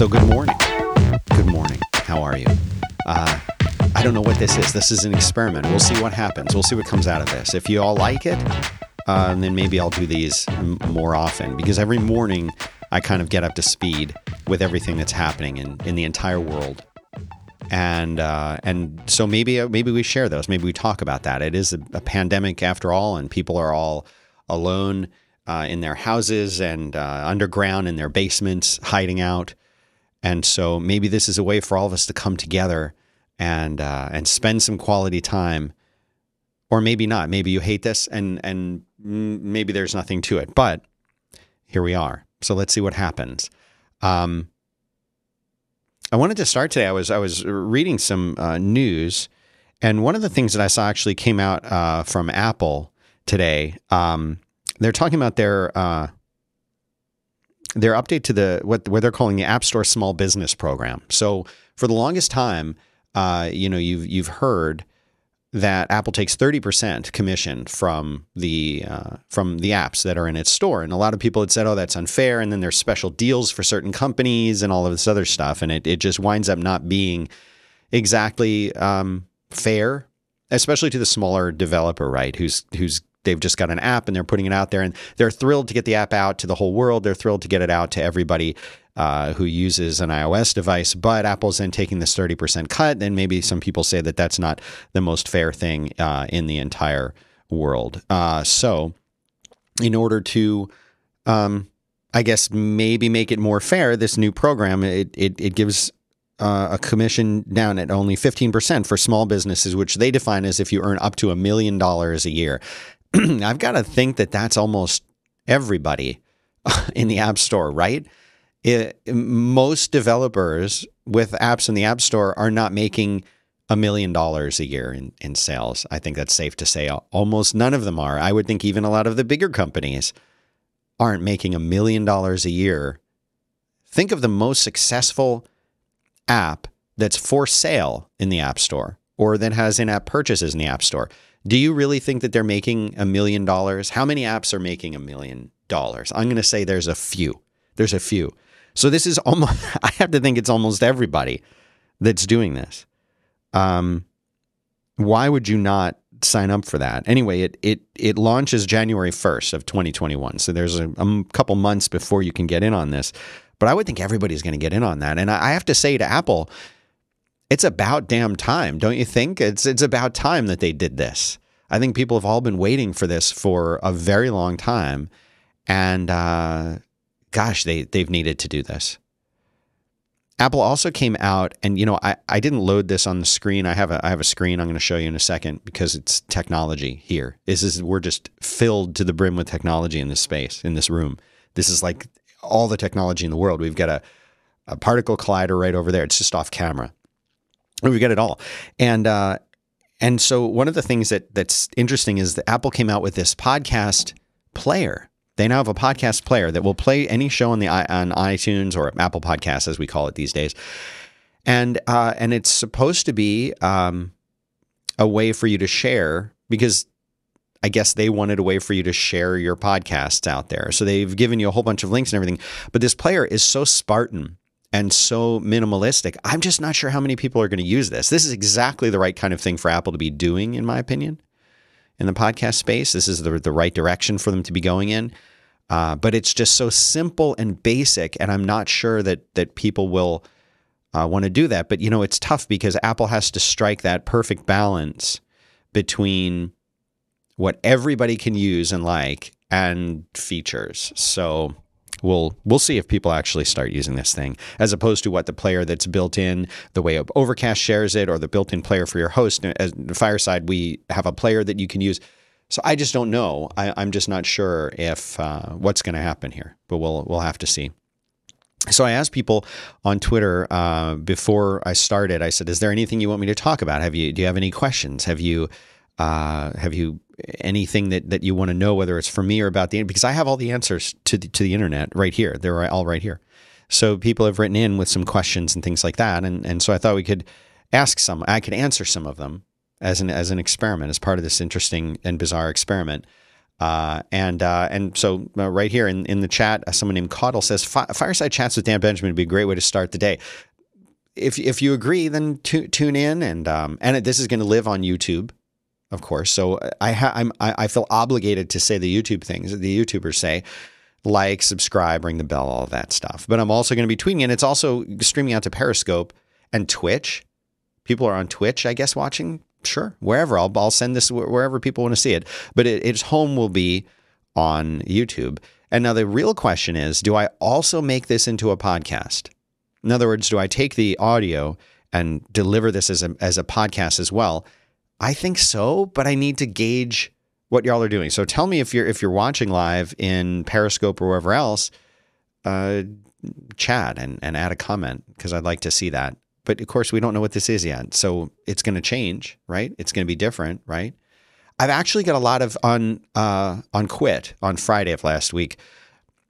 So, good morning. Good morning. How are you? Uh, I don't know what this is. This is an experiment. We'll see what happens. We'll see what comes out of this. If you all like it, uh, then maybe I'll do these m- more often because every morning I kind of get up to speed with everything that's happening in, in the entire world. And uh, and so maybe maybe we share those. Maybe we talk about that. It is a, a pandemic after all, and people are all alone uh, in their houses and uh, underground in their basements, hiding out. And so maybe this is a way for all of us to come together and uh, and spend some quality time, or maybe not. Maybe you hate this, and and maybe there's nothing to it. But here we are. So let's see what happens. Um, I wanted to start today. I was I was reading some uh, news, and one of the things that I saw actually came out uh, from Apple today. Um, they're talking about their uh, their update to the what what they're calling the App Store Small Business Program. So for the longest time, uh, you know, you've you've heard that Apple takes 30% commission from the uh, from the apps that are in its store. And a lot of people had said, oh, that's unfair. And then there's special deals for certain companies and all of this other stuff. And it, it just winds up not being exactly um, fair, especially to the smaller developer, right? Who's who's they've just got an app and they're putting it out there and they're thrilled to get the app out to the whole world. They're thrilled to get it out to everybody uh, who uses an iOS device. But Apple's then taking this 30% cut. And maybe some people say that that's not the most fair thing uh, in the entire world. Uh, so, in order to, um, I guess, maybe make it more fair, this new program, it, it, it gives uh, a commission down at only 15% for small businesses, which they define as if you earn up to a million dollars a year. I've got to think that that's almost everybody in the App Store, right? It, most developers with apps in the App Store are not making a million dollars a year in, in sales. I think that's safe to say. Almost none of them are. I would think even a lot of the bigger companies aren't making a million dollars a year. Think of the most successful app that's for sale in the App Store or that has in app purchases in the App Store. Do you really think that they're making a million dollars? How many apps are making a million dollars? I'm going to say there's a few. There's a few. So this is almost, I have to think it's almost everybody that's doing this. Um, why would you not sign up for that? Anyway, it it it launches January 1st of 2021. So there's a, a couple months before you can get in on this. But I would think everybody's going to get in on that. And I have to say to Apple, it's about damn time, don't you think? It's it's about time that they did this. I think people have all been waiting for this for a very long time, and uh, gosh, they they've needed to do this. Apple also came out, and you know, I, I didn't load this on the screen. I have a I have a screen I'm going to show you in a second because it's technology here. This is we're just filled to the brim with technology in this space in this room. This is like all the technology in the world. We've got a, a particle collider right over there. It's just off camera. We get it all. And uh, and so one of the things that that's interesting is that Apple came out with this podcast player. They now have a podcast player that will play any show on the on iTunes or Apple Podcasts, as we call it these days. And uh, and it's supposed to be um, a way for you to share because I guess they wanted a way for you to share your podcasts out there. So they've given you a whole bunch of links and everything. But this player is so Spartan and so minimalistic. I'm just not sure how many people are going to use this. This is exactly the right kind of thing for Apple to be doing, in my opinion, in the podcast space. This is the, the right direction for them to be going in. Uh, but it's just so simple and basic, and I'm not sure that that people will uh, want to do that. But you know, it's tough because Apple has to strike that perfect balance between what everybody can use and like and features. So we'll we'll see if people actually start using this thing as opposed to what the player that's built in the way Overcast shares it or the built-in player for your host. As Fireside, we have a player that you can use. So I just don't know. I, am just not sure if uh, what's going to happen here, but we'll we'll have to see. So I asked people on Twitter uh, before I started. I said, "Is there anything you want me to talk about? Have you do you have any questions? Have you uh, have you anything that, that you want to know, whether it's for me or about the because I have all the answers to the, to the internet right here. They're all right here. So people have written in with some questions and things like that, and and so I thought we could ask some. I could answer some of them as an as an experiment, as part of this interesting and bizarre experiment. Uh, and uh, and so uh, right here in, in the chat, uh, someone named Caudill says fireside chats with Dan Benjamin would be a great way to start the day. If if you agree, then tu- tune in and um, and this is going to live on YouTube, of course. So uh, I ha- I'm I, I feel obligated to say the YouTube things that the YouTubers say, like, subscribe, ring the bell, all that stuff. But I'm also going to be tweeting, and it's also streaming out to Periscope and Twitch. People are on Twitch, I guess, watching sure, wherever. I'll, I'll send this wherever people want to see it. But it, its home will be on YouTube. And now the real question is do I also make this into a podcast? In other words, do I take the audio and deliver this as a, as a podcast as well? I think so, but I need to gauge what y'all are doing. So tell me if you're if you're watching live in Periscope or wherever else, uh, chat and, and add a comment because I'd like to see that. But of course, we don't know what this is yet. So it's going to change, right? It's going to be different, right? I've actually got a lot of on uh, on quit on Friday of last week.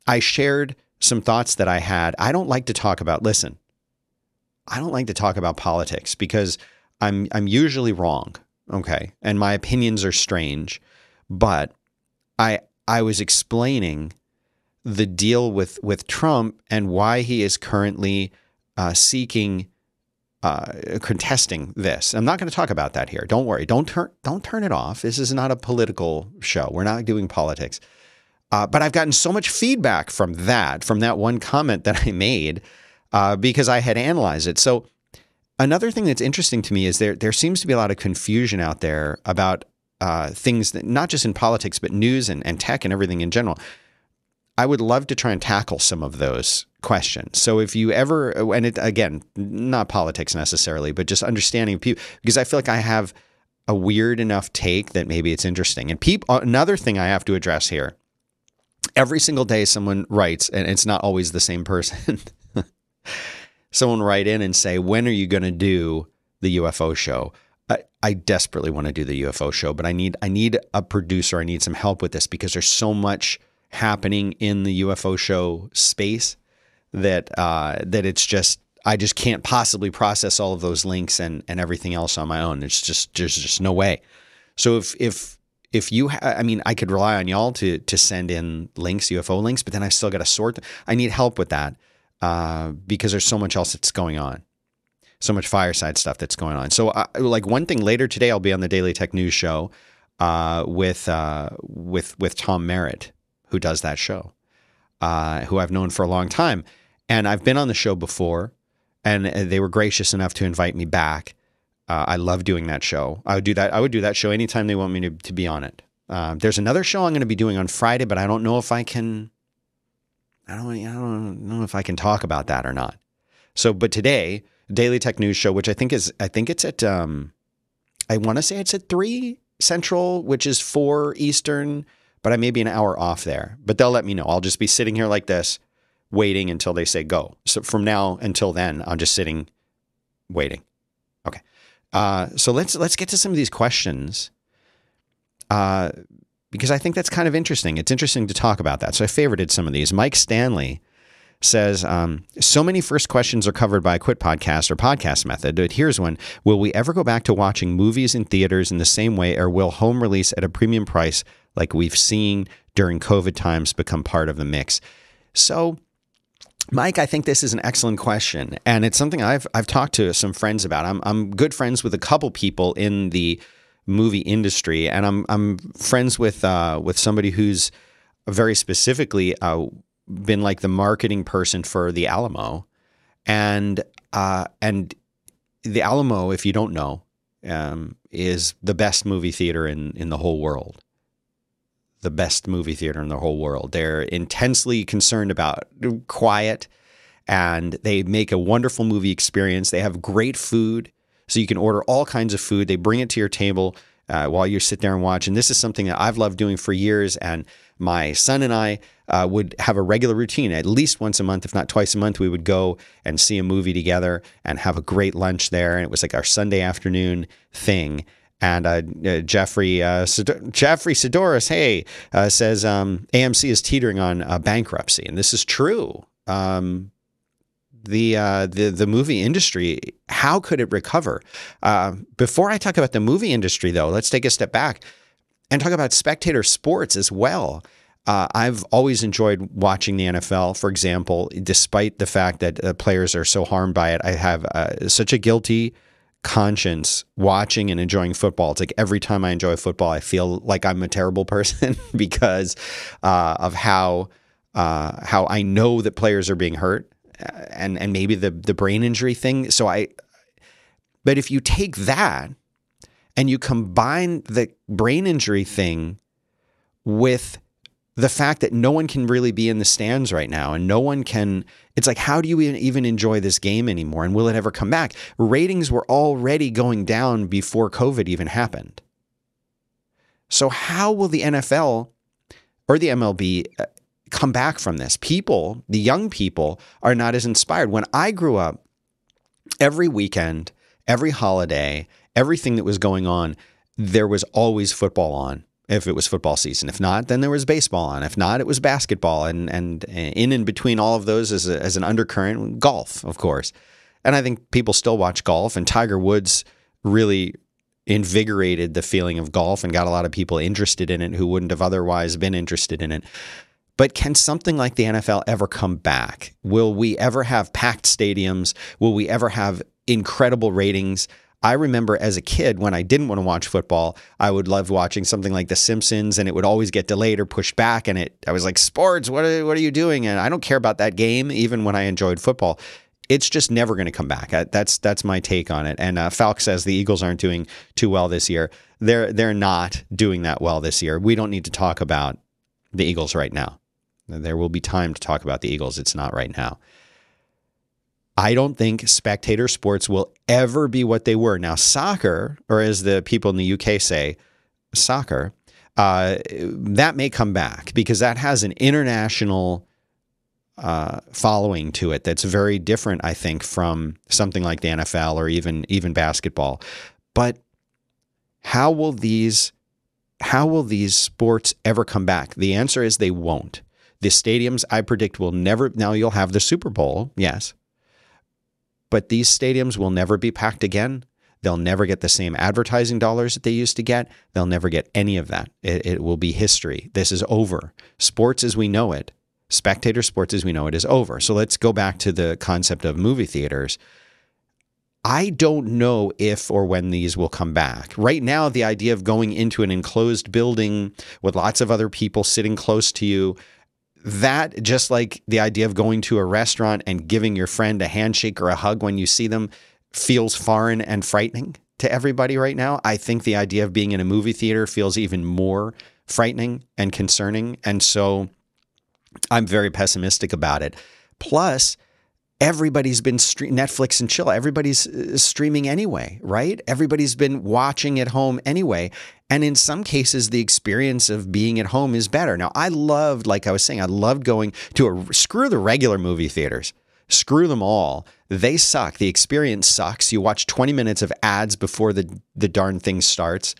I shared some thoughts that I had. I don't like to talk about. Listen, I don't like to talk about politics because I'm I'm usually wrong. Okay, and my opinions are strange, but I I was explaining the deal with with Trump and why he is currently uh, seeking uh, contesting this. I'm not going to talk about that here. Don't worry. Don't turn don't turn it off. This is not a political show. We're not doing politics. Uh, but I've gotten so much feedback from that, from that one comment that I made, uh, because I had analyzed it. So another thing that's interesting to me is there there seems to be a lot of confusion out there about uh, things that not just in politics but news and, and tech and everything in general. I would love to try and tackle some of those questions. So if you ever, and it again, not politics necessarily, but just understanding people, because I feel like I have a weird enough take that maybe it's interesting. And people, another thing I have to address here. Every single day, someone writes, and it's not always the same person. someone write in and say, "When are you going to do the UFO show?" I, I desperately want to do the UFO show, but I need I need a producer. I need some help with this because there's so much happening in the UFO show space that uh, that it's just I just can't possibly process all of those links and and everything else on my own. It's just there's just no way. So if if if you, ha- I mean, I could rely on y'all to to send in links, UFO links, but then I still got to sort. I need help with that uh, because there's so much else that's going on, so much fireside stuff that's going on. So, uh, like one thing later today, I'll be on the Daily Tech News show uh, with uh, with with Tom Merritt, who does that show, uh, who I've known for a long time. And I've been on the show before, and they were gracious enough to invite me back. Uh, I love doing that show. I would do that. I would do that show anytime they want me to, to be on it. Uh, there's another show I'm going to be doing on Friday, but I don't know if I can. I don't. I don't know if I can talk about that or not. So, but today, Daily Tech News Show, which I think is, I think it's at. Um, I want to say it's at three Central, which is four Eastern but I may be an hour off there. But they'll let me know. I'll just be sitting here like this, waiting until they say go. So from now until then, I'm just sitting, waiting. Okay. Uh, so let's let's get to some of these questions, uh, because I think that's kind of interesting. It's interesting to talk about that. So I favorited some of these. Mike Stanley says, um, so many first questions are covered by a quit podcast or podcast method. But here's one Will we ever go back to watching movies in theaters in the same way, or will home release at a premium price like we've seen during COVID times become part of the mix? So, Mike, I think this is an excellent question, and it's something I've I've talked to some friends about. I'm I'm good friends with a couple people in the movie industry, and I'm I'm friends with uh, with somebody who's very specifically uh, been like the marketing person for the Alamo, and uh, and the Alamo, if you don't know, um, is the best movie theater in in the whole world. The best movie theater in the whole world. They're intensely concerned about quiet, and they make a wonderful movie experience. They have great food, so you can order all kinds of food. They bring it to your table. Uh, while you sit there and watch. And this is something that I've loved doing for years. And my son and I uh, would have a regular routine. At least once a month, if not twice a month, we would go and see a movie together and have a great lunch there. And it was like our Sunday afternoon thing. And uh, uh, Jeffrey uh, Jeffrey Sidoris, hey, uh, says um, AMC is teetering on uh, bankruptcy, and this is true. Um, the uh, the the movie industry, how could it recover? before I talk about the movie industry, though, let's take a step back and talk about spectator sports as well. Uh, I've always enjoyed watching the NFL, for example, despite the fact that uh, players are so harmed by it. I have uh, such a guilty conscience watching and enjoying football. It's like every time I enjoy football, I feel like I'm a terrible person because uh, of how uh, how I know that players are being hurt uh, and and maybe the the brain injury thing. So I, but if you take that and you combine the brain injury thing with the fact that no one can really be in the stands right now and no one can it's like how do you even enjoy this game anymore? And will it ever come back? Ratings were already going down before covid even happened. So how will the NFL or the MLB uh, come back from this people the young people are not as inspired when i grew up every weekend every holiday everything that was going on there was always football on if it was football season. If not, then there was baseball on. If not, it was basketball. And and eh, in and between all of those as, a, as an undercurrent, golf, of course. And I think people still watch golf. And Tiger Woods really invigorated the feeling of golf and got a lot of people interested in it who wouldn't have otherwise been interested in it. But can something like the NFL ever come back? Will we ever have packed stadiums? Will we ever have incredible ratings? I remember as a kid when I didn't want to watch football, I would love watching something like The Simpsons, and it would always get delayed or pushed back. And it, I was like, "Sports, what are, what are you doing?" And I don't care about that game, even when I enjoyed football. It's just never going to come back. That's that's my take on it. And uh, Falk says the Eagles aren't doing too well this year. They're they're not doing that well this year. We don't need to talk about the Eagles right now. There will be time to talk about the Eagles. It's not right now. I don't think spectator sports will ever be what they were. Now, soccer, or as the people in the UK say, soccer, uh, that may come back because that has an international uh, following to it that's very different, I think, from something like the NFL or even even basketball. But how will these how will these sports ever come back? The answer is they won't. The stadiums I predict will never. Now you'll have the Super Bowl, yes, but these stadiums will never be packed again. They'll never get the same advertising dollars that they used to get. They'll never get any of that. It, it, will be history. This is over. Sports as we know it, spectator sports as we know it, is over. So let's go back to the concept of movie theaters. I don't know if or when these will come back. Right now, the idea of going into an enclosed building with lots of other people sitting close to you that just like the idea of going to a restaurant and giving your friend a handshake or a hug when you see them feels foreign and frightening to everybody right now. I think the idea of being in a movie theater feels even more frightening and concerning. And so I'm very pessimistic about it. Plus, everybody's been stre- Netflix and chill. Everybody's uh, streaming anyway, right? Everybody's been watching at home anyway. And in some cases, the experience of being at home is better. Now, I loved, like I was saying, I loved going to a screw the regular movie theaters. Screw them all. They suck. The experience sucks. You watch 20 minutes of ads before the, the darn thing starts.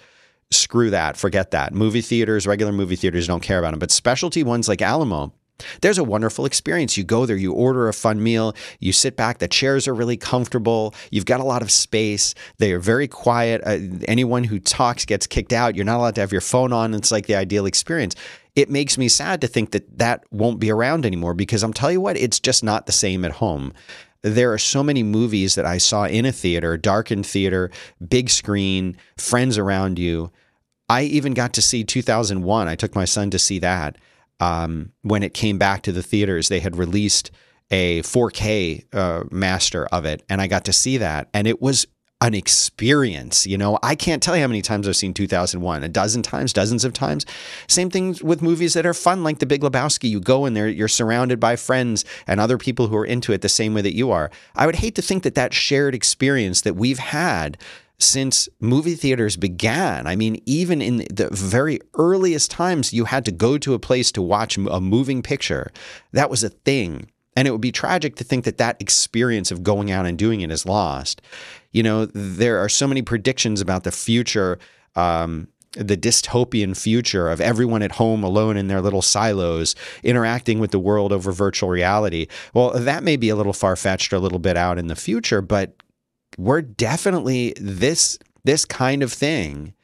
Screw that. Forget that. Movie theaters, regular movie theaters don't care about them. But specialty ones like Alamo, there's a wonderful experience. You go there, you order a fun meal, you sit back, the chairs are really comfortable, you've got a lot of space, they are very quiet. Uh, anyone who talks gets kicked out. You're not allowed to have your phone on. It's like the ideal experience. It makes me sad to think that that won't be around anymore because I'm telling you what, it's just not the same at home there are so many movies that I saw in a theater, darkened theater, big screen, friends around you. I even got to see 2001. I took my son to see that um, when it came back to the theaters, they had released a 4K uh, master of it, and I got to see that, and it was an experience. You know, I can't tell you how many times I've seen 2001, a dozen times, dozens of times. Same thing with movies that are fun, like The Big Lebowski. You go in there, you're surrounded by friends and other people who are into it the same way that you are. I would hate to think that that shared experience that we've had since movie theaters began. I mean, even in the very earliest times, you had to go to a place to watch a moving picture. That was a thing. And it would be tragic to think that that experience of going out and doing it is lost. You know, there are so many predictions about the future, um, the dystopian future of everyone at home alone in their little silos, interacting with the world over virtual reality. Well, that may be a little far fetched or a little bit out in the future, but we're definitely this this kind of thing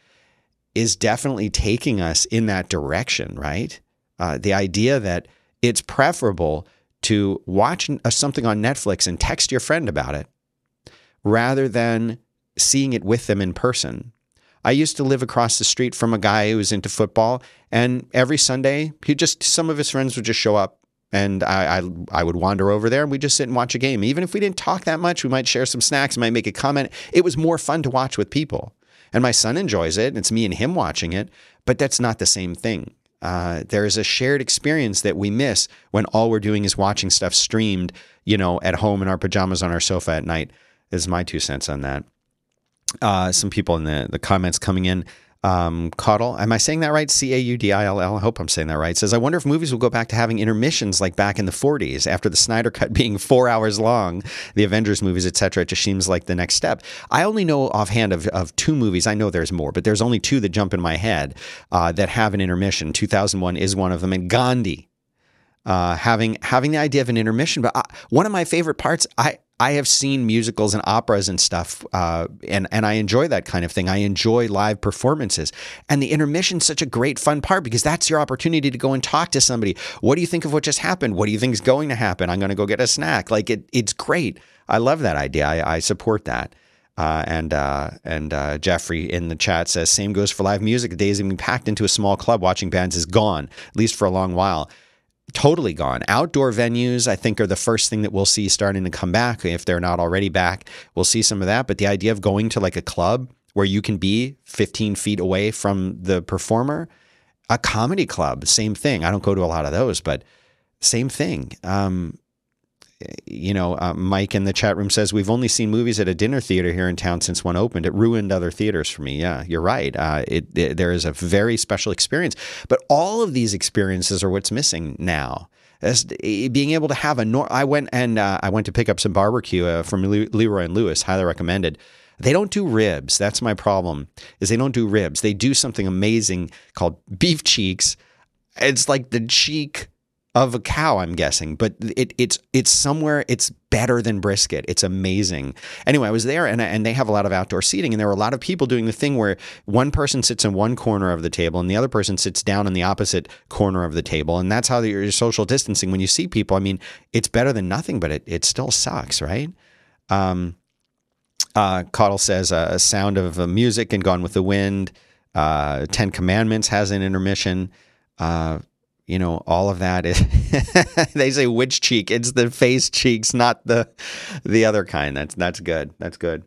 is definitely taking us in that direction, right? Uh, the idea that it's preferable to watch something on Netflix and text your friend about it rather than seeing it with them in person. I used to live across the street from a guy who was into football, and every Sunday, he just some of his friends would just show up, and I, I, I would wander over there, and we'd just sit and watch a game. Even if we didn't talk that much, we might share some snacks, might make a comment. It was more fun to watch with people, and my son enjoys it. And it's me and him watching it, but that's not the same thing. Uh, there is a shared experience that we miss when all we're doing is watching stuff streamed, you know, at home in our pajamas on our sofa at night. Is my two cents on that. Uh, some people in the the comments coming in um, Caudill, am I saying that right? C A U D I L L. I hope I'm saying that right. Says, I wonder if movies will go back to having intermissions like back in the 40s after the Snyder Cut being four hours long, the Avengers movies, etc. It just seems like the next step. I only know offhand of, of two movies. I know there's more, but there's only two that jump in my head uh, that have an intermission. 2001 is one of them, and Gandhi. Uh, having having the idea of an intermission, but I, uh, one of my favorite parts, I I have seen musicals and operas and stuff, uh, and and I enjoy that kind of thing. I enjoy live performances, and the intermission is such a great fun part because that's your opportunity to go and talk to somebody. What do you think of what just happened? What do you think is going to happen? I'm going to go get a snack. Like it, it's great. I love that idea. I, I support that. Uh, and uh, and uh, Jeffrey in the chat says, same goes for live music. The days of being packed into a small club watching bands is gone, at least for a long while totally gone. Outdoor venues, I think, are the first thing that we'll see starting to come back. If they're not already back, we'll see some of that. But the idea of going to like a club where you can be 15 feet away from the performer, a comedy club, same thing. I don't go to a lot of those, but same thing. Um, you know, uh, Mike in the chat room says we've only seen movies at a dinner theater here in town since one opened. It ruined other theaters for me. Yeah, you're right. Uh, it, it, there is a very special experience, but all of these experiences are what's missing now. As being able to have a nor- I went and uh, I went to pick up some barbecue uh, from Le- Leroy and Lewis. Highly recommended. They don't do ribs. That's my problem. Is they don't do ribs. They do something amazing called beef cheeks. It's like the cheek of a cow, I'm guessing, but it, it's it's somewhere. It's better than brisket. It's amazing. Anyway, I was there, and and they have a lot of outdoor seating, and there were a lot of people doing the thing where one person sits in one corner of the table, and the other person sits down in the opposite corner of the table, and that's how you're social distancing. When you see people, I mean, it's better than nothing, but it it still sucks, right? Um, uh, Caudill says uh, a sound of uh, music and Gone with the Wind. Uh, Ten Commandments has an intermission. You know, all of that is they say which cheek? It's the face cheeks, not the the other kind. That's that's good. That's good.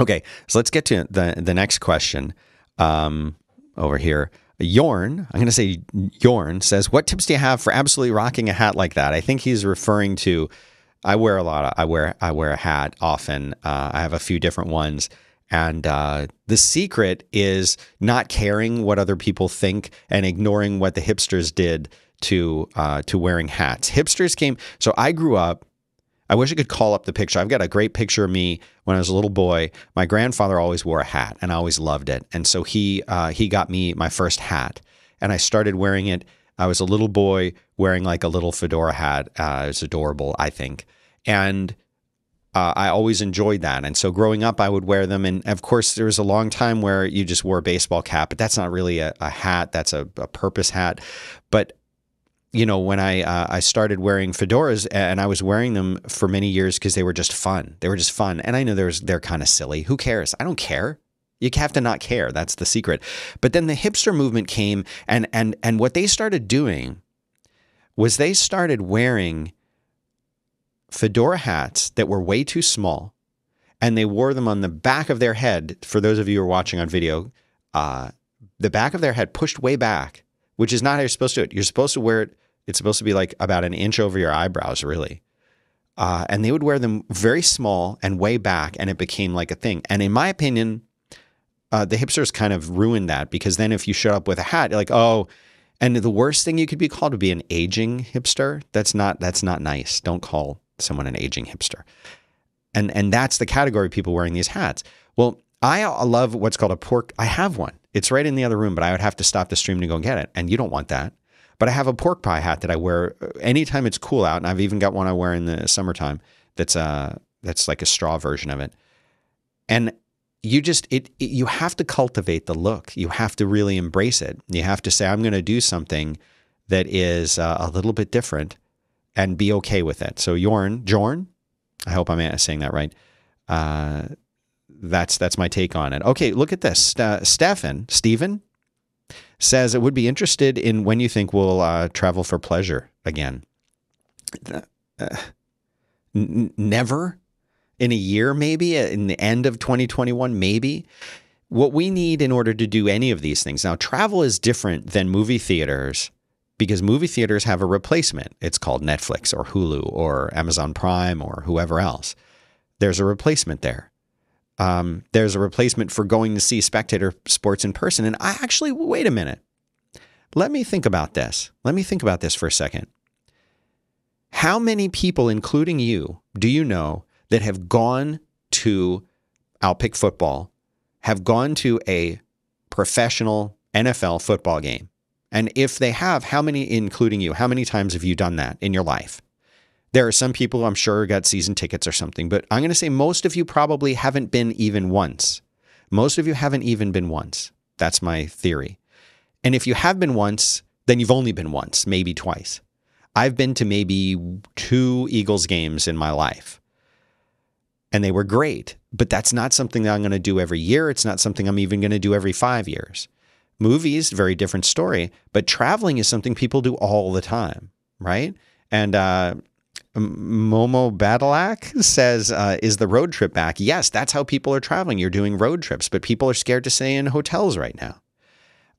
Okay, so let's get to the the next question um, over here. Yorn, I'm going to say Yorn says, "What tips do you have for absolutely rocking a hat like that?" I think he's referring to. I wear a lot. Of, I wear I wear a hat often. Uh, I have a few different ones, and uh, the secret is not caring what other people think and ignoring what the hipsters did to uh, to wearing hats. Hipsters came. So I grew up. I wish I could call up the picture. I've got a great picture of me when I was a little boy. My grandfather always wore a hat, and I always loved it. And so he uh, he got me my first hat, and I started wearing it. I was a little boy wearing like a little fedora hat. Uh, it's adorable, I think. And uh, I always enjoyed that. And so growing up, I would wear them. And of course, there was a long time where you just wore a baseball cap, but that's not really a, a hat, that's a, a, purpose hat. But you know, when I uh, I started wearing fedoras, and I was wearing them for many years because they were just fun. They were just fun, and I know there's they're kind of silly. Who cares? I don't care. You have to not care. That's the secret. But then the hipster movement came, and and and what they started doing was they started wearing fedora hats that were way too small, and they wore them on the back of their head. For those of you who are watching on video, uh, the back of their head pushed way back, which is not how you're supposed to do it. You're supposed to wear it. It's supposed to be like about an inch over your eyebrows, really. Uh, and they would wear them very small and way back, and it became like a thing. And in my opinion, uh, the hipsters kind of ruined that because then if you show up with a hat, you're like, oh, and the worst thing you could be called would be an aging hipster. That's not that's not nice. Don't call someone an aging hipster. And and that's the category of people wearing these hats. Well, I love what's called a pork. I have one. It's right in the other room, but I would have to stop the stream to go and get it. And you don't want that. But I have a pork pie hat that I wear uh, anytime it's cool out, and I've even got one I wear in the summertime. That's uh that's like a straw version of it. And you just it, it, you have to cultivate the look. You have to really embrace it. You have to say I'm going to do something that is uh, a little bit different and be okay with it. So Jorn, Jorn, I hope I'm saying that right. Uh, that's that's my take on it. Okay, look at this. Uh, Stefan, Stephen says it would be interested in when you think we'll uh, travel for pleasure again. Uh, n- never in a year, maybe in the end of 2021, maybe. What we need in order to do any of these things now, travel is different than movie theaters because movie theaters have a replacement. It's called Netflix or Hulu or Amazon Prime or whoever else. There's a replacement there. Um, there's a replacement for going to see spectator sports in person. And I actually, wait a minute. Let me think about this. Let me think about this for a second. How many people, including you, do you know that have gone to, I'll pick football, have gone to a professional NFL football game? And if they have, how many, including you, how many times have you done that in your life? There are some people I'm sure got season tickets or something, but I'm going to say most of you probably haven't been even once. Most of you haven't even been once. That's my theory. And if you have been once, then you've only been once, maybe twice. I've been to maybe two Eagles games in my life. And they were great, but that's not something that I'm going to do every year. It's not something I'm even going to do every five years. Movies, very different story, but traveling is something people do all the time, right? And uh, Momo Badalak says, uh, "Is the road trip back?" Yes, that's how people are traveling. You're doing road trips, but people are scared to stay in hotels right now.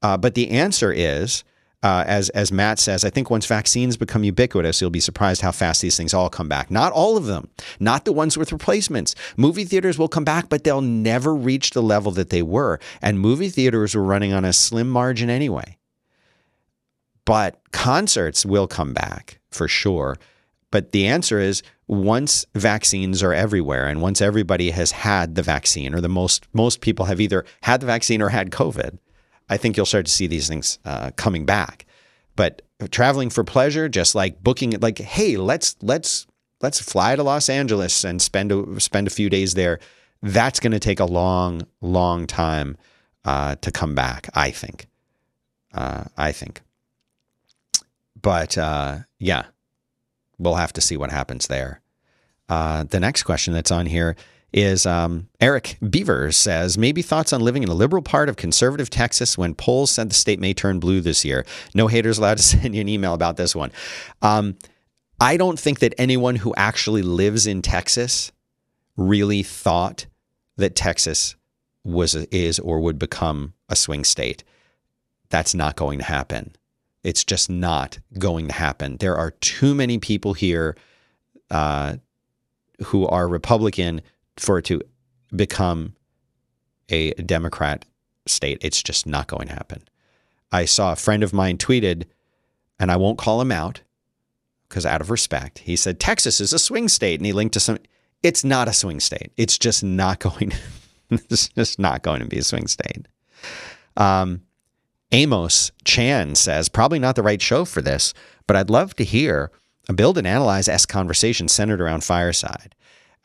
Uh, but the answer is, uh, as as Matt says, I think once vaccines become ubiquitous, you'll be surprised how fast these things all come back. Not all of them, not the ones with replacements. Movie theaters will come back, but they'll never reach the level that they were. And movie theaters were running on a slim margin anyway. But concerts will come back for sure. But the answer is once vaccines are everywhere and once everybody has had the vaccine or the most most people have either had the vaccine or had COVID, I think you'll start to see these things uh, coming back. But traveling for pleasure, just like booking it, like hey, let's let's let's fly to Los Angeles and spend a, spend a few days there. That's going to take a long, long time uh, to come back. I think. Uh, I think. But uh, yeah, we'll have to see what happens there. Uh, the next question that's on here is um, Eric Beavers says, maybe thoughts on living in a liberal part of conservative Texas when polls said the state may turn blue this year. No haters allowed to send you an email about this one. Um, I don't think that anyone who actually lives in Texas really thought that Texas was is or would become a swing state. That's not going to happen. It's just not going to happen. There are too many people here uh, who are Republican for it to become a Democrat state. It's just not going to happen. I saw a friend of mine tweeted, and I won't call him out because out of respect, he said Texas is a swing state, and he linked to some. It's not a swing state. It's just not going. it's just not going to be a swing state. Um, Amos Chan says, probably not the right show for this, but I'd love to hear a build and analyze S conversation centered around Fireside.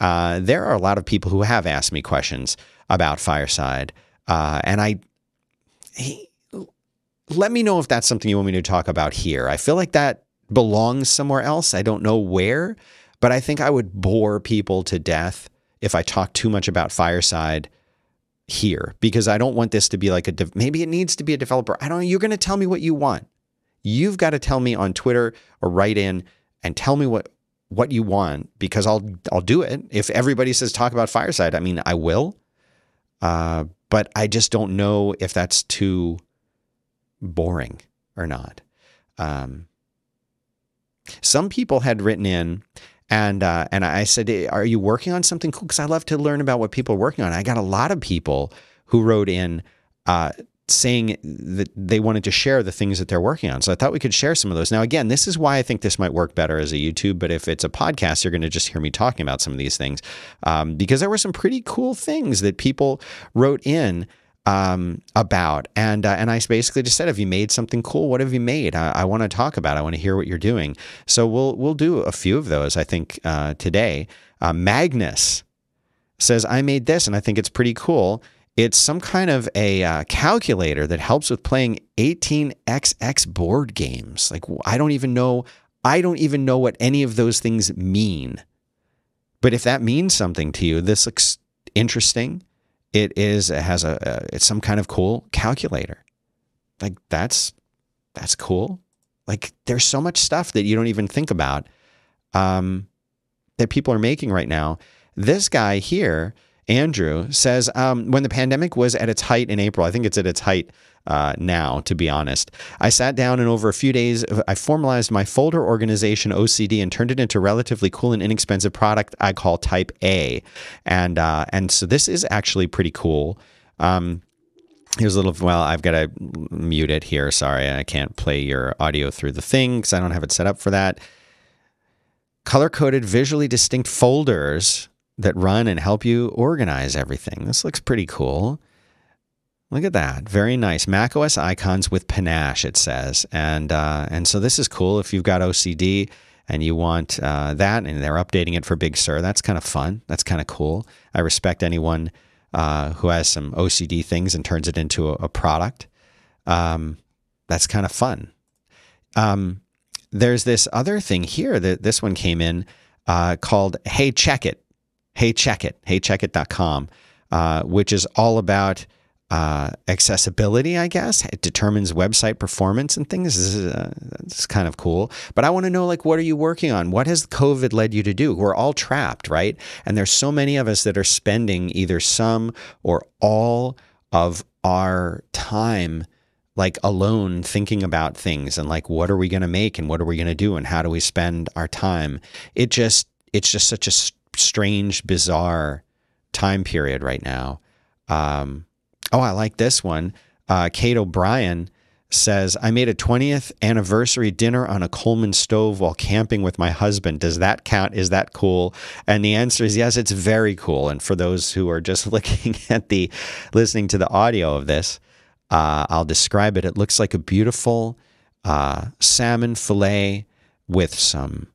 Uh, there are a lot of people who have asked me questions about Fireside, uh, and I, he, let me know if that's something you want me to talk about here. I feel like that belongs somewhere else. I don't know where, but I think I would bore people to death if I talk too much about Fireside here because I don't want this to be like a de- maybe it needs to be a developer. I don't know. You're going to tell me what you want. You've got to tell me on Twitter or write in and tell me what what you want because I'll I'll do it. If everybody says talk about Fireside, I mean I will. Uh, but I just don't know if that's too boring or not. Um, some people had written in and uh, and I said, "Are you working on something cool?" Because I love to learn about what people are working on. I got a lot of people who wrote in uh, saying that they wanted to share the things that they're working on. So I thought we could share some of those. Now, again, this is why I think this might work better as a YouTube. But if it's a podcast, you're going to just hear me talking about some of these things um, because there were some pretty cool things that people wrote in um, about. And uh, and I basically just said, "Have you made something cool? What have you made? I, I want to talk about. It. I want to hear what you're doing." So we'll we'll do a few of those. I think uh, today. Uh, Magnus says, I made this and I think it's pretty cool. It's some kind of a uh, calculator that helps with playing 18xx board games. Like, I don't even know. I don't even know what any of those things mean. But if that means something to you, this looks interesting. It is. It has a. a it's some kind of cool calculator. Like that's that's cool. Like there's so much stuff that you don't even think about um, that people are making right now. This guy here, Andrew, says um, when the pandemic was at its height in April, I think it's at its height uh, now, to be honest. I sat down and over a few days, I formalized my folder organization OCD and turned it into a relatively cool and inexpensive product I call Type A. And uh, and so this is actually pretty cool. Um, Here's a little, well, I've got to mute it here. Sorry, I can't play your audio through the thing because I don't have it set up for that. Color coded, visually distinct folders that run and help you organize everything. This looks pretty cool. Look at that. Very nice. Mac OS icons with panache, it says. And, uh, and so this is cool if you've got OCD and you want uh, that and they're updating it for Big Sur. That's kind of fun. That's kind of cool. I respect anyone uh, who has some OCD things and turns it into a, a product. Um, that's kind of fun. Um, there's this other thing here that this one came in uh, called Hey Check It. Hey Check It. HeyCheckIt.com, uh, which is all about uh, accessibility, I guess. It determines website performance and things. This is, uh, this is kind of cool. But I want to know, like, what are you working on? What has COVID led you to do? We're all trapped, right? And there's so many of us that are spending either some or all of our time like alone thinking about things and like what are we going to make and what are we going to do and how do we spend our time it just it's just such a strange bizarre time period right now um, Oh, I like this one. Uh, Kate O'Brien says, I made a 20th anniversary dinner on a Coleman stove while camping with my husband. Does that count? Is that cool? And the answer is yes, it's very cool. And for those who are just looking at the, listening to the audio of this, uh, I'll describe it. It looks like a beautiful uh, salmon fillet with some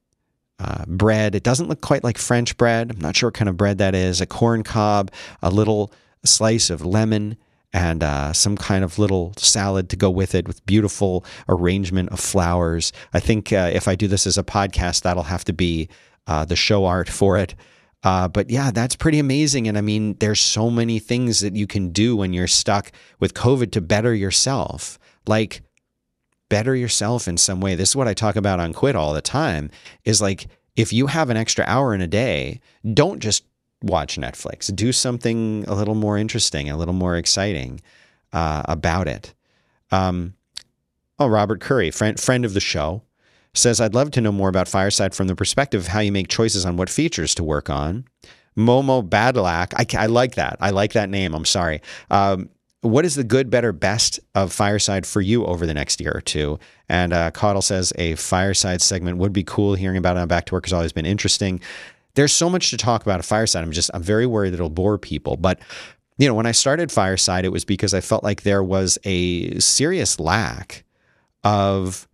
uh, bread. It doesn't look quite like French bread. I'm not sure what kind of bread that is. A corn cob, a little slice of lemon, and uh, some kind of little salad to go with it with beautiful arrangement of flowers. I think uh, if I do this as a podcast, that'll have to be uh, the show art for it. Uh, but yeah, that's pretty amazing. And I mean, there's so many things that you can do when you're stuck with COVID to better yourself. Like, better yourself in some way. This is what I talk about on Quit all the time is like, if you have an extra hour in a day, don't just watch Netflix. Do something a little more interesting, a little more exciting uh, about it. Um, oh, Robert Curry, friend, friend of the show, says, I'd love to know more about Fireside from the perspective of how you make choices on what features to work on. Momo Badalak, I, I like that. I like that name. I'm sorry. Um, what is the good, better, best of Fireside for you over the next year or two? And uh, Caudill says a Fireside segment would be cool. Hearing about it on Back to Work has always been interesting there's so much to talk about at Fireside. I'm just, I'm very worried that it'll bore people. But, you know, when I started Fireside, it was because I felt like there was a serious lack of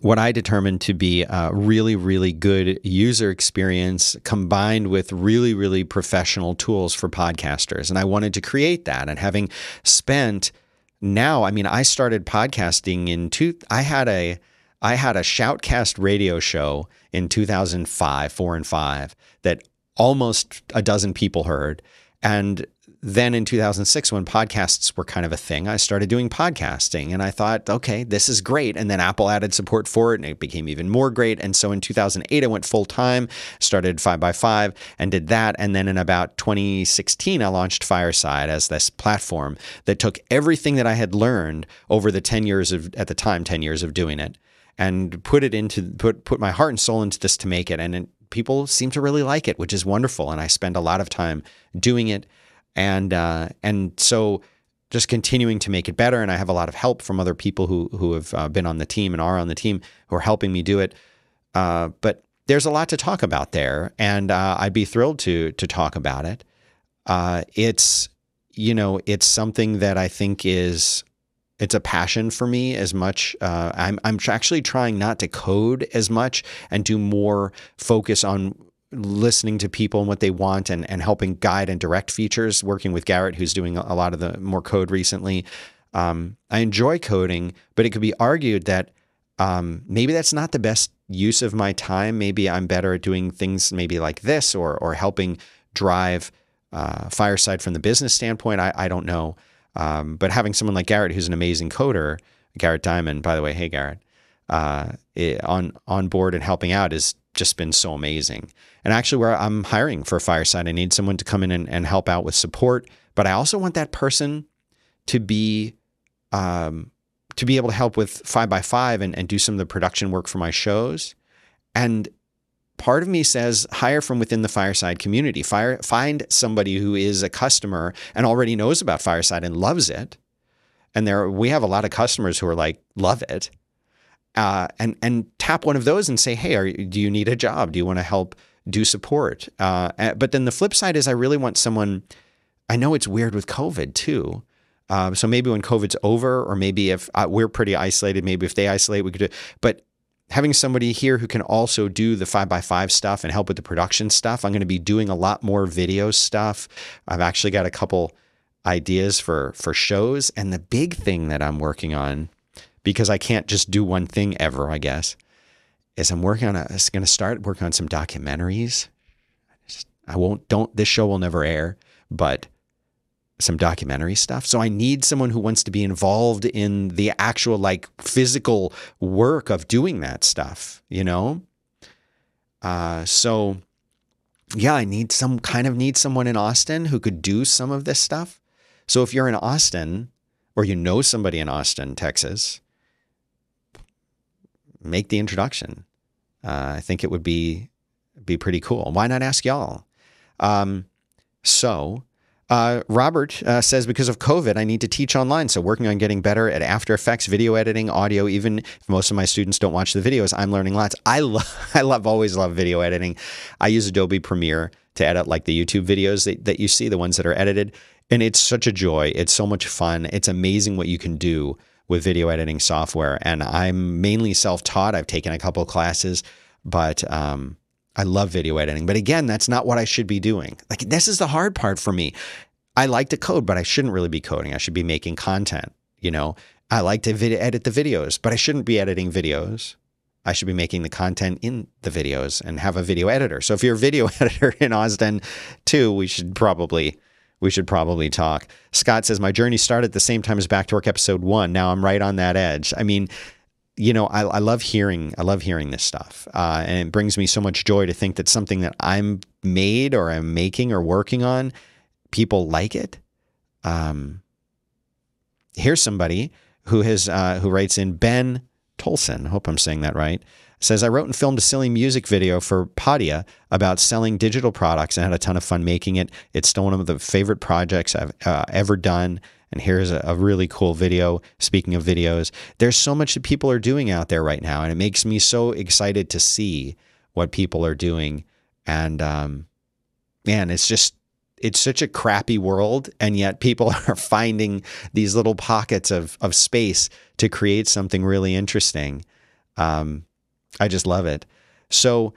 what I determined to be a really, really good user experience combined with really, really professional tools for podcasters. And I wanted to create that. And having spent now, I mean, I started podcasting in two, I had a, I had a Shoutcast radio show in 2005, four and five, that almost a dozen people heard. And then in 2006, when podcasts were kind of a thing, I started doing podcasting and I thought, okay, this is great. And then Apple added support for it and it became even more great. And so in 2008, I went full time, started 5 by 5 and did that. And then in about 2016, I launched Fireside as this platform that took everything that I had learned over the 10 years of, at the time, 10 years of doing it and put it into put put my heart and soul into this to make it and it, people seem to really like it which is wonderful and I spend a lot of time doing it. And uh, and so just continuing to make it better and I have a lot of help from other people who who have uh, been on the team and are on the team who are helping me do it. Uh, but there's a lot to talk about there and uh, I'd be thrilled to to talk about it. Uh, it's you know it's something that I think is it's a passion for me as much. Uh, I'm I'm actually trying not to code as much and do more focus on listening to people and what they want and, and helping guide and direct features, working with Garrett, who's doing a lot of the more code recently. Um, I enjoy coding, but it could be argued that um, maybe that's not the best use of my time. Maybe I'm better at doing things maybe like this or, or helping drive uh, Fireside from the business standpoint. I, I don't know. Um, but having someone like Garrett, who's an amazing coder, Garrett Diamond, by the way, hey Garrett, uh, it, on on board and helping out has just been so amazing. And actually, where I'm hiring for Fireside, I need someone to come in and, and help out with support, but I also want that person to be um, to be able to help with five by five and, and do some of the production work for my shows. And part of me says hire from within the fireside community. Fire, find somebody who is a customer and already knows about fireside and loves it. And there we have a lot of customers who are like love it. Uh, and and tap one of those and say hey are, do you need a job? Do you want to help do support? Uh, but then the flip side is i really want someone i know it's weird with covid too. Uh, so maybe when covid's over or maybe if uh, we're pretty isolated maybe if they isolate we could do but having somebody here who can also do the five by five stuff and help with the production stuff. I'm going to be doing a lot more video stuff. I've actually got a couple ideas for for shows, and the big thing that I'm working on, because I can't just do one thing ever, I guess, is I'm working on a. I'm going to start working on some documentaries. I won't. Don't. This show will never air, but some documentary stuff. So I need someone who wants to be involved in the actual like physical work of doing that stuff, you know? Uh, so yeah, I need some kind of need someone in Austin who could do some of this stuff. So if you're in Austin or you know somebody in Austin, Texas, make the introduction. Uh, I think it would be be pretty cool. Why not ask y'all? Um, so uh, Robert uh, says, because of COVID, I need to teach online. So, working on getting better at After Effects, video editing, audio. Even if most of my students don't watch the videos, I'm learning lots. I love, I love, always love video editing. I use Adobe Premiere to edit like the YouTube videos that, that you see, the ones that are edited. And it's such a joy. It's so much fun. It's amazing what you can do with video editing software. And I'm mainly self taught. I've taken a couple classes, but um, I love video editing. But again, that's not what I should be doing. Like, this is the hard part for me. I like to code, but I shouldn't really be coding. I should be making content. You know, I like to vid- edit the videos, but I shouldn't be editing videos. I should be making the content in the videos and have a video editor. So if you're a video editor in Austin too, we should probably we should probably talk. Scott says my journey started at the same time as Back to Work episode one. Now I'm right on that edge. I mean, you know, I, I love hearing I love hearing this stuff, uh, and it brings me so much joy to think that something that I'm made or I'm making or working on, people like it. Um, here's somebody who has uh, who writes in Ben Tolson. Hope I'm saying that right. Says I wrote and filmed a silly music video for Podia about selling digital products and had a ton of fun making it. It's still one of the favorite projects I've uh, ever done. And here's a, a, really cool video. Speaking of videos, there's so much that people are doing out there right now, and it makes me so excited to see what people are doing. And um, man, it's just it's such a crappy world, and yet people are finding these little pockets of of space to create something really interesting. Um, I just love it. So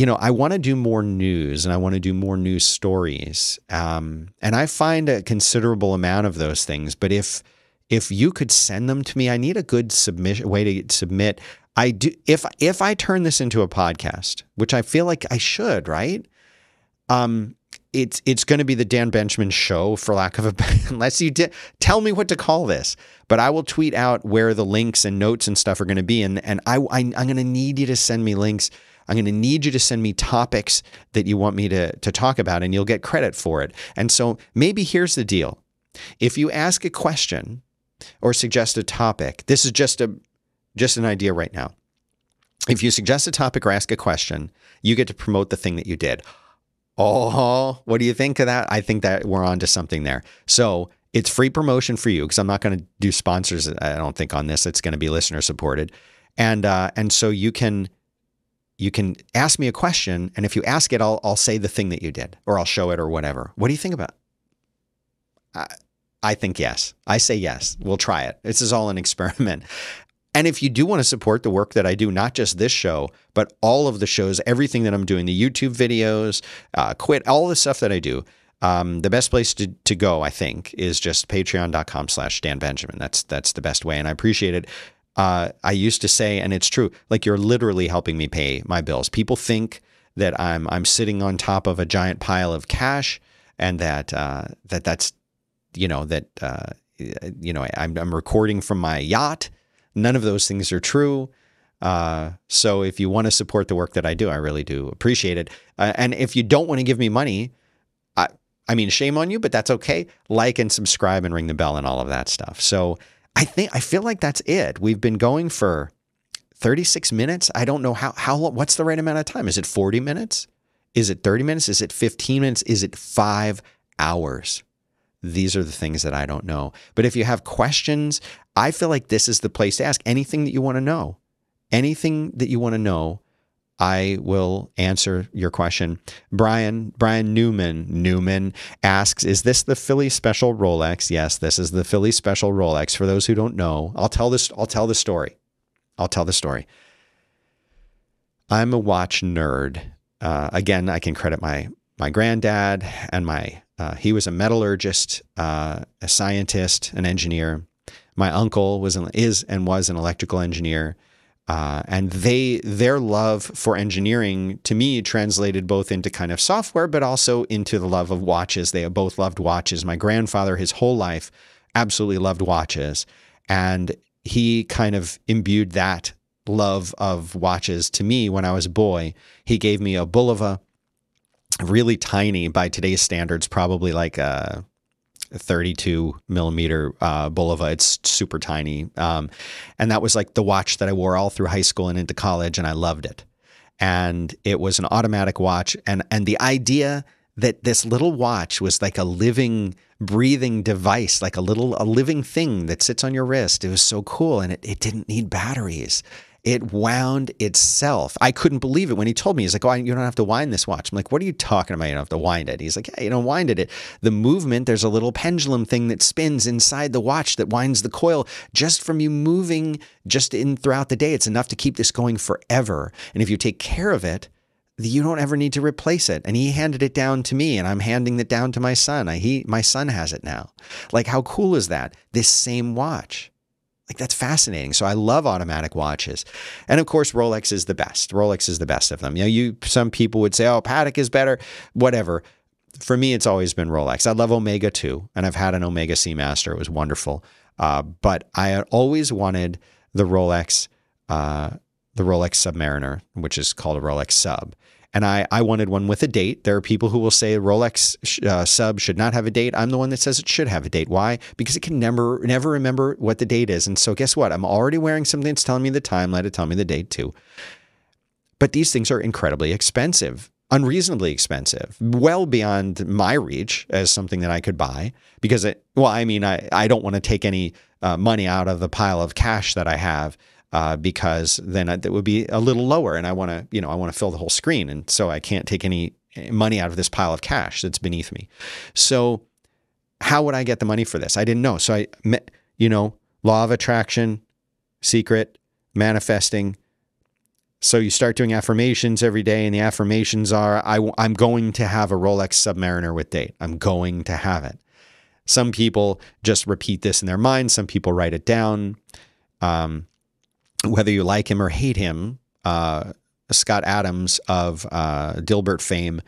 you know, I want to do more news and I want to do more news stories. Um, and I find a considerable amount of those things. But if if you could send them to me, I need a good submission way to submit. I do if if I turn this into a podcast, which I feel like I should, right? Um, it's it's going to be the Dan Benjamin show, for lack of a unless you di- tell me what to call this. But I will tweet out where the links and notes and stuff are going to be, and and I, I I'm going to need you to send me links I'm going to need you to send me topics that you want me to, to talk about, and you'll get credit for it. And so maybe here's the deal if you ask a question or suggest a topic, this is just a just an idea right now. If you suggest a topic or ask a question, you get to promote the thing that you did. Oh, what do you think of that? I think that we're on to something there. So it's free promotion for you because I'm not going to do sponsors. I don't think on this. It's going to be listener supported, and uh, and so you can you can ask me a question, and if you ask it, I'll, I'll say the thing that you did, or I'll show it, or whatever. What do you think about? I, I think yes. I say yes. We'll try it. This is all an experiment. And if you do want to support the work that I do, not just this show, but all of the shows, everything that I'm doing, the YouTube videos, uh, quit, all the stuff that I do, um, the best place to, to go, I think, is just patreon.com slash Dan Benjamin. That's, that's the best way. And I appreciate it. Uh, I used to say, and it's true, like you're literally helping me pay my bills. People think that I'm, I'm sitting on top of a giant pile of cash and that, uh, that that's, you know, that, uh, you know, I'm, I'm recording from my yacht None of those things are true. Uh, so if you want to support the work that I do, I really do appreciate it. Uh, and if you don't want to give me money, I, I mean, shame on you, but that's okay. Like and subscribe and ring the bell and all of that stuff. So I think I feel like that's it. We've been going for 36 minutes. I don't know how how what's the right amount of time? Is it 40 minutes? Is it 30 minutes? Is it 15 minutes? Is it 5 hours? These are the things that I don't know. But if you have questions, I feel like this is the place to ask anything that you want to know. Anything that you want to know, I will answer your question. Brian, Brian Newman, Newman asks, is this the Philly special Rolex? Yes, this is the Philly special Rolex. For those who don't know, I'll tell this, I'll tell the story. I'll tell the story. I'm a watch nerd. Uh, again, I can credit my my granddad and my uh, he was a metallurgist, uh, a scientist, an engineer. My uncle was an, is and was an electrical engineer, uh, and they their love for engineering to me translated both into kind of software, but also into the love of watches. They both loved watches. My grandfather, his whole life, absolutely loved watches, and he kind of imbued that love of watches to me when I was a boy. He gave me a Bulova really tiny by today's standards, probably like a 32 millimeter uh, Bulova. It's super tiny. Um, and that was like the watch that I wore all through high school and into college, and I loved it. And it was an automatic watch. And, and the idea that this little watch was like a living, breathing device, like a little, a living thing that sits on your wrist. It was so cool. And it, it didn't need batteries it wound itself. I couldn't believe it when he told me. He's like, "Oh, you don't have to wind this watch." I'm like, "What are you talking about? You don't have to wind it." He's like, "Yeah, you don't wind it. The movement, there's a little pendulum thing that spins inside the watch that winds the coil just from you moving just in throughout the day. It's enough to keep this going forever. And if you take care of it." You don't ever need to replace it. And he handed it down to me, and I'm handing it down to my son. I, he, my son has it now. Like, how cool is that? This same watch. Like that's fascinating. So I love automatic watches. And of course Rolex is the best. Rolex is the best of them. You know, you some people would say, "Oh, Patek is better." Whatever. For me it's always been Rolex. I love Omega too, and I've had an Omega Seamaster. It was wonderful. Uh, but I always wanted the Rolex uh, the Rolex Submariner, which is called a Rolex Sub and I, I wanted one with a date. There are people who will say Rolex uh, sub should not have a date. I'm the one that says it should have a date. Why? Because it can never never remember what the date is. And so guess what? I'm already wearing something that's telling me the time. Let it tell me the date too. But these things are incredibly expensive, unreasonably expensive, well beyond my reach as something that I could buy. Because it, well, I mean, I, I don't want to take any uh, money out of the pile of cash that I have uh, because then it would be a little lower, and I want to, you know, I want to fill the whole screen, and so I can't take any money out of this pile of cash that's beneath me. So, how would I get the money for this? I didn't know. So I, met you know, law of attraction, secret, manifesting. So you start doing affirmations every day, and the affirmations are, I, I'm going to have a Rolex Submariner with date. I'm going to have it. Some people just repeat this in their mind. Some people write it down. Um, whether you like him or hate him, uh, Scott Adams of uh, Dilbert fame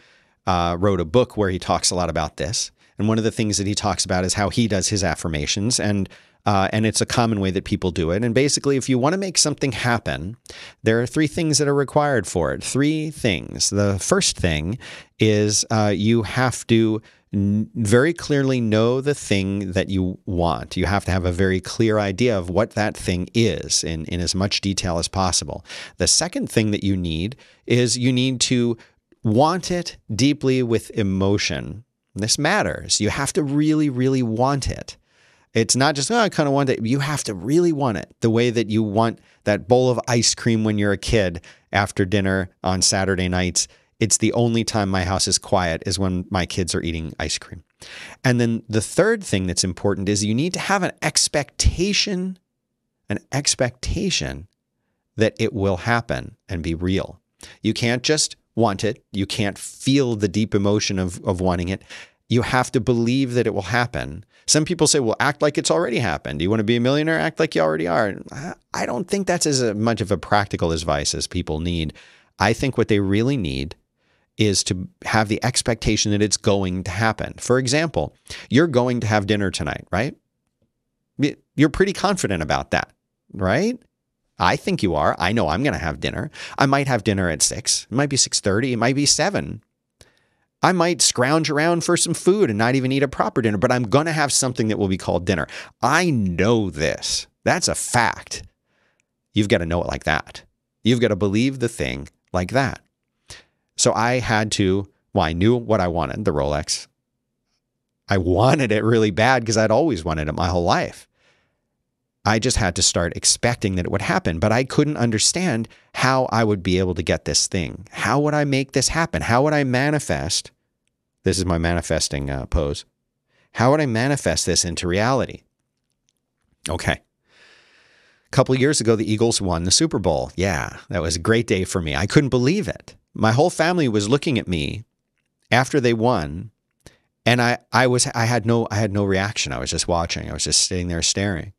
uh, wrote a book where he talks a lot about this. And one of the things that he talks about is how he does his affirmations. And uh, and it's a common way that people do it. And basically, if you want to make something happen, there are three things that are required for it. Three things. The first thing is uh, you have to very clearly know the thing that you want. You have to have a very clear idea of what that thing is in, in as much detail as possible. The second thing that you need is you need to want it deeply with emotion. This matters. You have to really, really want it. It's not just, oh, I kind of want it. You have to really want it the way that you want that bowl of ice cream when you're a kid after dinner on Saturday nights it's the only time my house is quiet is when my kids are eating ice cream. And then the third thing that's important is you need to have an expectation, an expectation that it will happen and be real. You can't just want it. You can't feel the deep emotion of, of wanting it. You have to believe that it will happen. Some people say, well, act like it's already happened. Do you want to be a millionaire? Act like you already are. I don't think that's as much of a practical advice as people need. I think what they really need is to have the expectation that it's going to happen. For example, you're going to have dinner tonight, right? You're pretty confident about that, right? I think you are. I know I'm going to have dinner. I might have dinner at 6. It might be 6:30, it might be 7. I might scrounge around for some food and not even eat a proper dinner, but I'm going to have something that will be called dinner. I know this. That's a fact. You've got to know it like that. You've got to believe the thing like that. So I had to, well, I knew what I wanted, the Rolex. I wanted it really bad because I'd always wanted it my whole life. I just had to start expecting that it would happen, but I couldn't understand how I would be able to get this thing. How would I make this happen? How would I manifest? This is my manifesting uh, pose. How would I manifest this into reality? Okay. A couple years ago, the Eagles won the Super Bowl. Yeah, that was a great day for me. I couldn't believe it. My whole family was looking at me after they won, and I, I was I had no I had no reaction. I was just watching. I was just sitting there staring.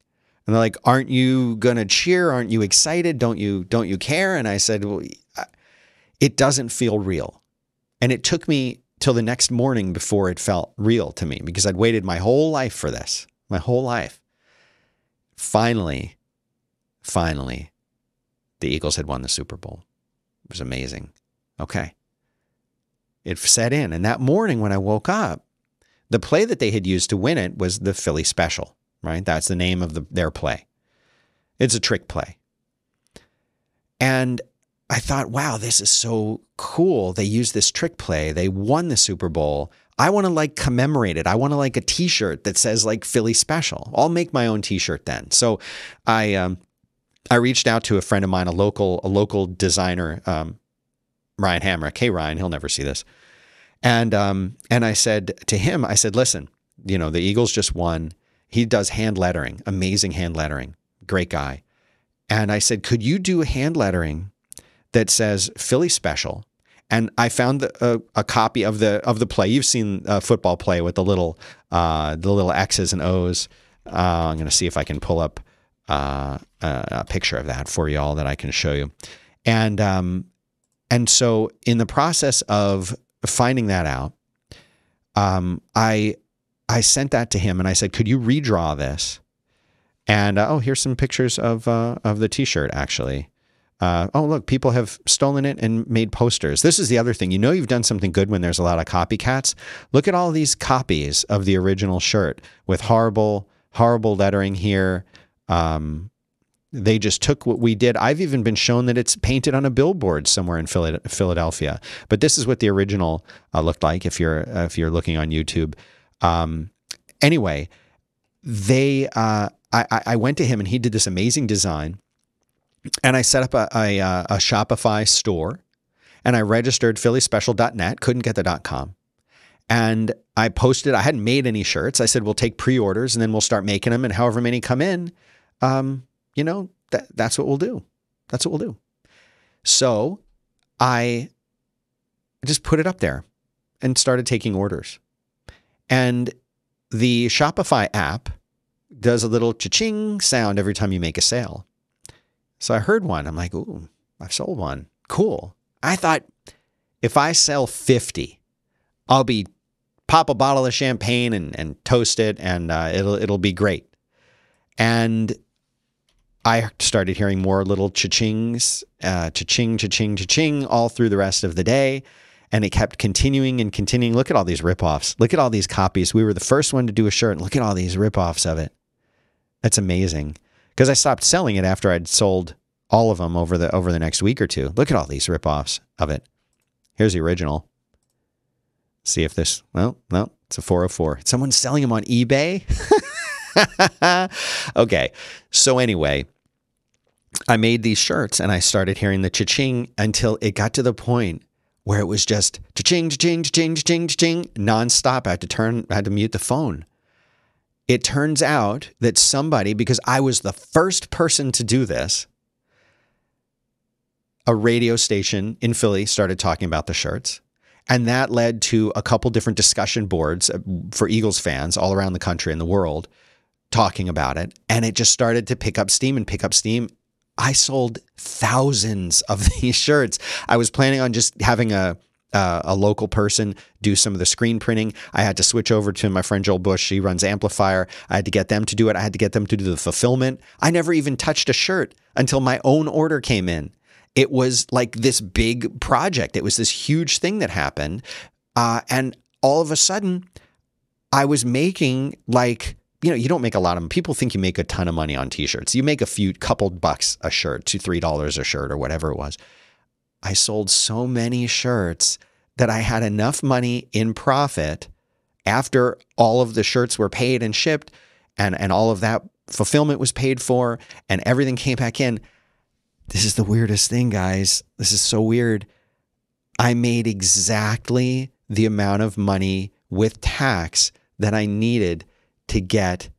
And they're like, "Aren't you gonna cheer? Aren't you excited? Don't you don't you care?" And I said, "Well, it doesn't feel real." And it took me till the next morning before it felt real to me because I'd waited my whole life for this, my whole life. Finally, finally, the Eagles had won the Super Bowl. It was amazing. Okay. It set in. And that morning when I woke up, the play that they had used to win it was the Philly Special right? That's the name of the, their play. It's a trick play. And I thought, wow, this is so cool. They used this trick play. They won the Super Bowl. I want to like commemorate it. I want to like a T-shirt that says like Philly Special. I'll make my own T-shirt then. So I um, I reached out to a friend of mine, a local a local designer, um, Ryan Hamrick. Hey Ryan, he'll never see this. And um, and I said to him, I said, listen, you know, the Eagles just won. He does hand lettering, amazing hand lettering, great guy. And I said, could you do hand lettering that says Philly Special? And I found uh, a copy of the of the play. You've seen a football play with the little uh, the little X's and O's. Uh, I'm going to see if I can pull up uh, a picture of that for you all that I can show you. And um, and so in the process of finding that out, um, I I sent that to him and I said, "Could you redraw this?" And uh, oh, here's some pictures of uh, of the T-shirt actually. Uh, oh, look, people have stolen it and made posters. This is the other thing. You know, you've done something good when there's a lot of copycats. Look at all these copies of the original shirt with horrible, horrible lettering here. Um, they just took what we did. I've even been shown that it's painted on a billboard somewhere in Philadelphia. But this is what the original uh, looked like if you're uh, if you're looking on YouTube. Um, anyway, they uh, I, I went to him and he did this amazing design, and I set up a, a, uh, a Shopify store, and I registered phillyspecial.net. Couldn't get the .com, and I posted. I hadn't made any shirts. I said we'll take pre-orders and then we'll start making them, and however many come in, um, you know that that's what we'll do. That's what we'll do. So I just put it up there and started taking orders. And the Shopify app does a little cha-ching sound every time you make a sale. So I heard one. I'm like, ooh, I've sold one. Cool. I thought if I sell 50, I'll be pop a bottle of champagne and, and toast it and uh, it'll it'll be great. And I started hearing more little cha-chings, uh, cha-ching, cha-ching, cha-ching all through the rest of the day and it kept continuing and continuing. Look at all these ripoffs. Look at all these copies. We were the first one to do a shirt. Look at all these ripoffs of it. That's amazing. Because I stopped selling it after I'd sold all of them over the over the next week or two. Look at all these ripoffs of it. Here's the original. See if this. Well, no, it's a 404. Someone's selling them on eBay. okay. So anyway, I made these shirts and I started hearing the cha-ching until it got to the point where it was just cha-ching, cha-ching, cha-ching, cha-ching, cha-ching, nonstop. I had to turn, I had to mute the phone. it turns out that somebody, because I was the first person to do this, a radio station in Philly started talking about the shirts. And that led to a couple different discussion boards uh, for Eagles fans all around the country and the world talking about it. And it just started to pick up steam and pick up steam. I sold thousands of these shirts. I was planning on just having a uh, a local person do some of the screen printing. I had to switch over to my friend Joel Bush. She runs Amplifier. I had to get them to do it. I had to get them to do the fulfillment. I never even touched a shirt until my own order came in. It was like this big project. It was this huge thing that happened. Uh, and all of a sudden, I was making like, you know, you don't make a lot of. People think you make a ton of money on t shirts. You make a few couple bucks a shirt, two, three dollars a shirt, or whatever it was. I sold so many shirts that I had enough money in profit after all of the shirts were paid and shipped and, and all of that fulfillment was paid for and everything came back in. This is the weirdest thing, guys. This is so weird. I made exactly the amount of money with tax that I needed to get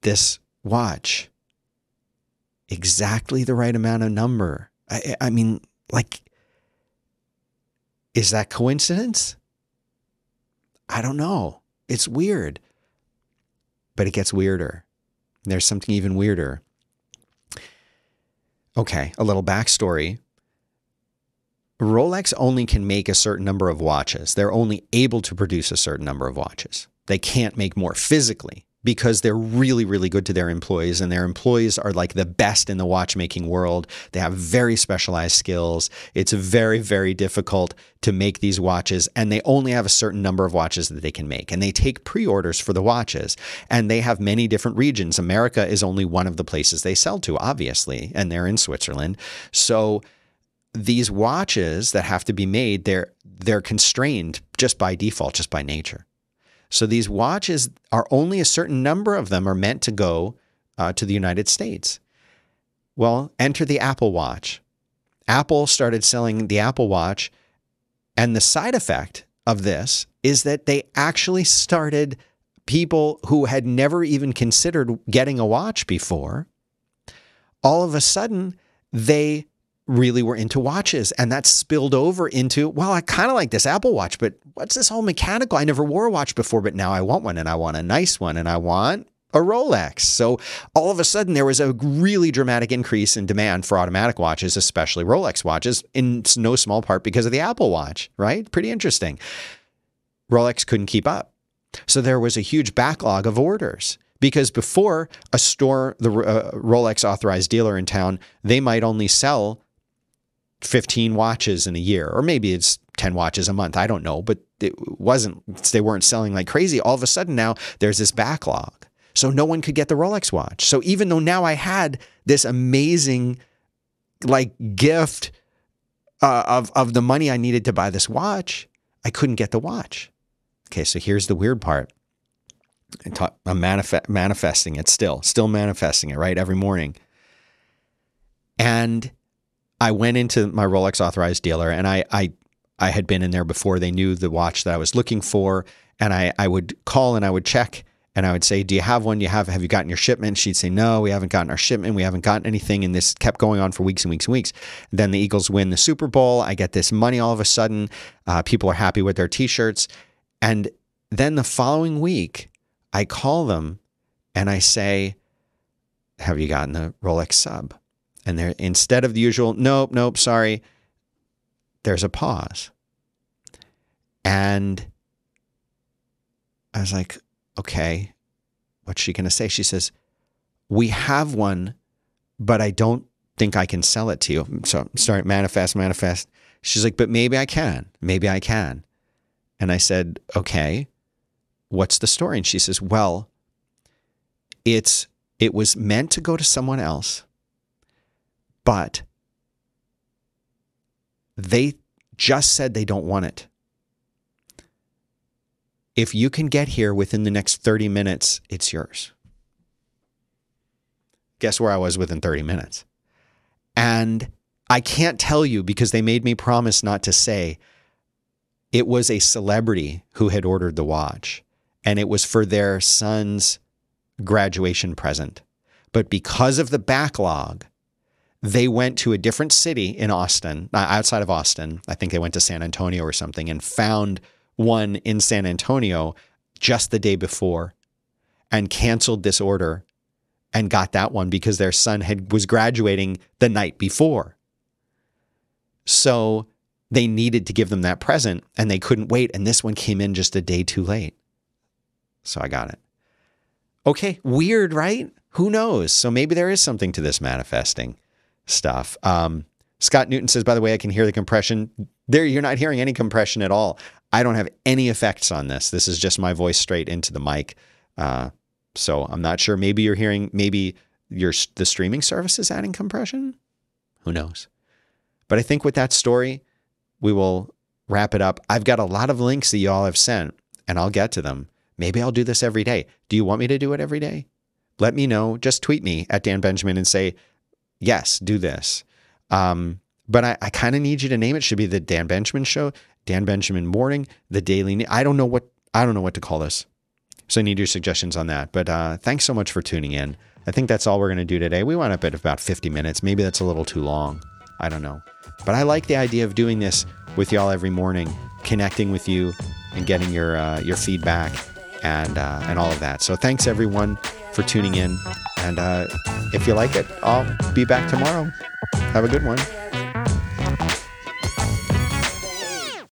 this watch. Exactly the right amount of number. I, I mean, like, is that coincidence? I don't know. It's weird. But it gets weirder. There's something even weirder. Okay, a little backstory. Rolex only can make a certain number of watches. They're only able to produce a certain number of watches. They can't make more physically because they're really, really good to their employees, and their employees are like the best in the watchmaking world. They have very specialized skills. It's very, very difficult to make these watches, and they only have a certain number of watches that they can make. And they take pre orders for the watches, and they have many different regions. America is only one of the places they sell to, obviously, and they're in Switzerland. So, these watches that have to be made, they're they're constrained just by default, just by nature. So these watches are only a certain number of them are meant to go uh, to the United States. Well, enter the Apple Watch. Apple started selling the Apple Watch, and the side effect of this is that they actually started people who had never even considered getting a watch before. All of a sudden, they really were into watches and that spilled over into well i kind of like this apple watch but what's this whole mechanical i never wore a watch before but now i want one and i want a nice one and i want a rolex. So all of a sudden there was a really dramatic increase in demand for automatic watches especially rolex watches in no small part because of the apple watch right? Pretty interesting. Rolex couldn't keep up. So there was a huge backlog of orders because before a store the uh, rolex authorized dealer in town they might only sell 15 watches in a year, or maybe it's 10 watches a month. I don't know, but it wasn't, they weren't selling like crazy. All of a sudden now there's this backlog. So no one could get the Rolex watch. So even though now I had this amazing like gift uh, of, of the money I needed to buy this watch, I couldn't get the watch. Okay, so here's the weird part. I'm manif- manifesting it still, still manifesting it, right? Every morning. And I went into my Rolex authorized dealer and I, I, I had been in there before they knew the watch that I was looking for. And I, I would call and I would check and I would say, Do you have one? You have have you gotten your shipment? She'd say, No, we haven't gotten our shipment. We haven't gotten anything. And this kept going on for weeks and weeks and weeks. Then the Eagles win the Super Bowl. I get this money all of a sudden. Uh, people are happy with their t-shirts. And then the following week, I call them and I say, Have you gotten the Rolex sub? And there, instead of the usual, nope, nope, sorry, there's a pause. And I was like, okay, what's she going to say? She says, we have one, but I don't think I can sell it to you. So sorry, manifest, manifest. She's like, but maybe I can. Maybe I can. And I said, okay, what's the story? And she says, well, it's it was meant to go to someone else but they just said they don't want it. If you can get here within the next 30 minutes, it's yours. Guess where I was within 30 minutes? And I can't tell you because they made me promise not to say it was a celebrity who had ordered the watch and it was for their son's graduation present. But because of the backlog, they went to a different city in Austin, uh, outside of Austin. I think they went to San Antonio or something and found one in San Antonio just the day before and canceled this order and got that one because their son had was graduating the night before. So they needed to give them that present and they couldn't wait and this one came in just a day too late. So I got it. Okay, weird, right? Who knows? So maybe there is something to this manifesting stuff. Um, Scott Newton says, by the way, I can hear the compression. There, you're not hearing any compression at all. I don't have any effects on this. This is just my voice straight into the mic. Uh, so I'm not sure. Maybe you're hearing, maybe your the streaming service is adding compression. Who knows? But I think with that story, we will wrap it up. I've got a lot of links that y'all have sent, and I'll get to them. Maybe I'll do this every day. Do you want me to do it every day? Let me know. Just tweet me at Dan Benjamin and say, yes, do this. Um, but I, I kind of need you to name it. Should be the Dan Benjamin Show, Dan Benjamin Morning, the Daily. I don't know what I don't know what to call this. So I need your suggestions on that. But uh, thanks so much for tuning in. I think that's all we're going to do today. We went up at about 50 minutes. Maybe that's a little too long. I don't know. But I like the idea of doing this with y'all every morning, connecting with you and getting your uh, your feedback and uh, and all of that. So thanks everyone for tuning in. And uh, if you like it, I'll be back tomorrow. Have a good one.